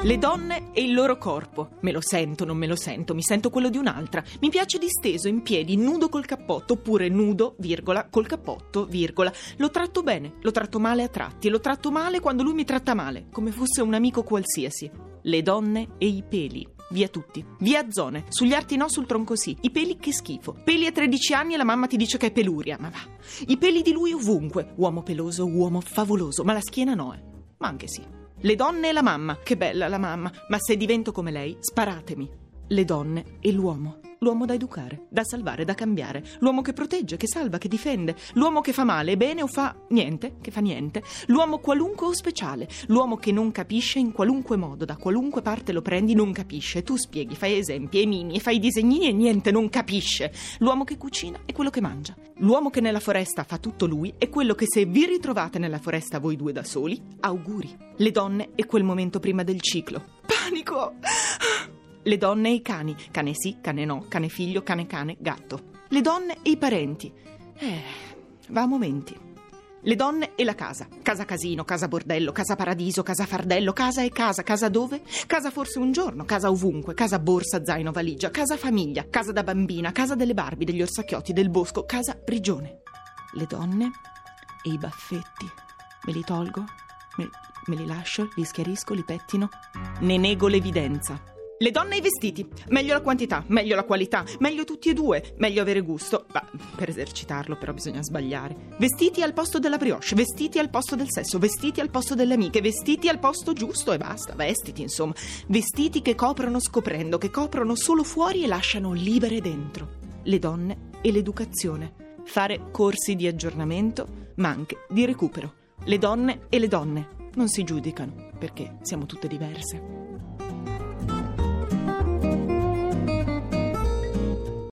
Le donne e il loro corpo. Me lo sento, non me lo sento, mi sento quello di un'altra. Mi piace disteso, in piedi, nudo col cappotto, oppure nudo, virgola, col cappotto, virgola. Lo tratto bene, lo tratto male a tratti, lo tratto male quando lui mi tratta male, come fosse un amico qualsiasi. Le donne e i peli. Via tutti. Via zone. Sugli arti no, sul tronco sì. I peli che schifo. Peli a 13 anni e la mamma ti dice che è peluria. Ma va. I peli di lui ovunque. Uomo peloso, uomo favoloso. Ma la schiena no, eh. Ma anche sì. Le donne e la mamma. Che bella la mamma. Ma se divento come lei, sparatemi. Le donne e l'uomo. L'uomo da educare, da salvare, da cambiare. L'uomo che protegge, che salva, che difende. L'uomo che fa male, bene o fa niente, che fa niente. L'uomo qualunque o speciale. L'uomo che non capisce in qualunque modo, da qualunque parte lo prendi, non capisce. Tu spieghi, fai esempi, emini e fai disegnini e niente, non capisce. L'uomo che cucina è quello che mangia. L'uomo che nella foresta fa tutto lui è quello che se vi ritrovate nella foresta voi due da soli, auguri. Le donne è quel momento prima del ciclo. Panico! Le donne e i cani. Cane sì, cane no, cane figlio, cane cane, gatto. Le donne e i parenti. Eh, va a momenti. Le donne e la casa. Casa casino, casa bordello, casa paradiso, casa fardello, casa e casa. Casa dove? Casa forse un giorno, casa ovunque, casa borsa, zaino, valigia, casa famiglia, casa da bambina, casa delle Barbie, degli orsacchiotti, del bosco, casa prigione. Le donne e i baffetti. Me li tolgo? Me, me li lascio? Li schiarisco? Li pettino? Ne nego l'evidenza. Le donne e i vestiti. Meglio la quantità, meglio la qualità, meglio tutti e due, meglio avere gusto. Ma per esercitarlo però bisogna sbagliare. Vestiti al posto della brioche, vestiti al posto del sesso, vestiti al posto delle amiche, vestiti al posto giusto e basta, vestiti insomma. Vestiti che coprono scoprendo, che coprono solo fuori e lasciano libere dentro. Le donne e l'educazione. Fare corsi di aggiornamento, ma anche di recupero. Le donne e le donne non si giudicano perché siamo tutte diverse.